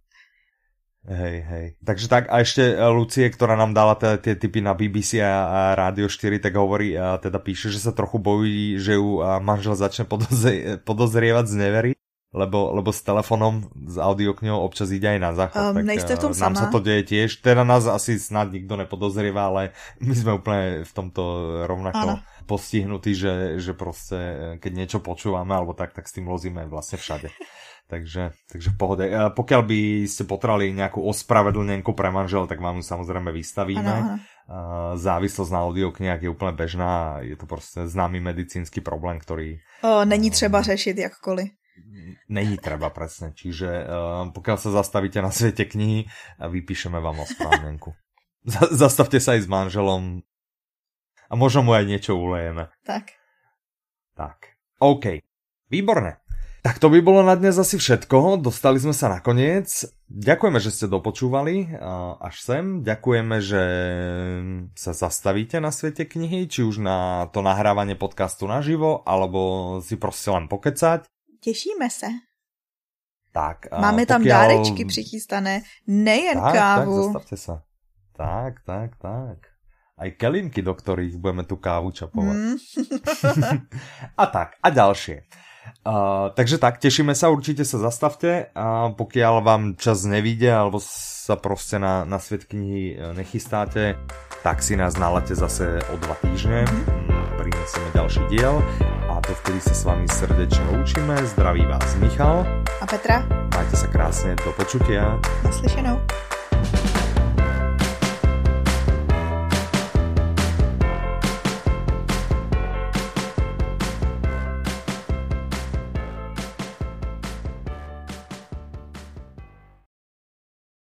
Hej, hej. Takže tak a ešte eh, Lucie, ktorá nám dala tie typy na BBC a, Radio 4, tak hovorí, a teda píše, že sa trochu bojí, že ju manžel začne podozrie, podozrievať z nevery, lebo, lebo s telefonom, s audiokňou občas ide aj na záchod. Um, tak nejste v tom nám sama. sa to deje tiež. Teda nás asi snad nikto nepodozrieva, ale my sme úplne v tomto rovnako ano. Postihnutí, že, že proste keď niečo počúvame alebo tak, tak s tým lozíme vlastne všade. Takže, takže v pohode. Pokiaľ by ste potrebovali nejakú ospravedlnenku pre manžel, tak vám ju samozrejme vystavíme. Ano, ano. Závislosť na audioknihách je úplne bežná, je to prostě známý medicínsky problém, ktorý... O, není třeba řešit jakkoliv. Není treba, presne. Čiže uh, pokiaľ sa zastavíte na svete knihy, vypíšeme vám ospravedlnenku. Zastavte sa aj s manželom a možno mu aj niečo ulejeme. Tak. Tak. OK. Výborné. Tak to by bolo na dnes asi všetko. Dostali sme sa na koniec. Ďakujeme, že ste dopočúvali až sem. Ďakujeme, že sa zastavíte na svete knihy, či už na to nahrávanie podcastu naživo, alebo si prostě len pokecať. Těšíme se. Tak, Máme tam pokiaľ... dárečky přichystané, nejen tak, kávu. Tak, zastavte sa. Tak, tak, tak. Aj kelinky, do ktorých budeme tu kávu čapovať. Mm. a tak, a ďalšie. Uh, takže tak, tešíme sa, určite sa zastavte a pokiaľ vám čas nevíde alebo sa prostě na, na svět knihy e, nechystáte, tak si nás nalete zase o dva týždne, mm, prinesieme ďalší diel a to vtedy sa s vami srdečne učíme. Zdraví vás Michal a Petra. Majte sa krásne, do počutia. Naslyšenou.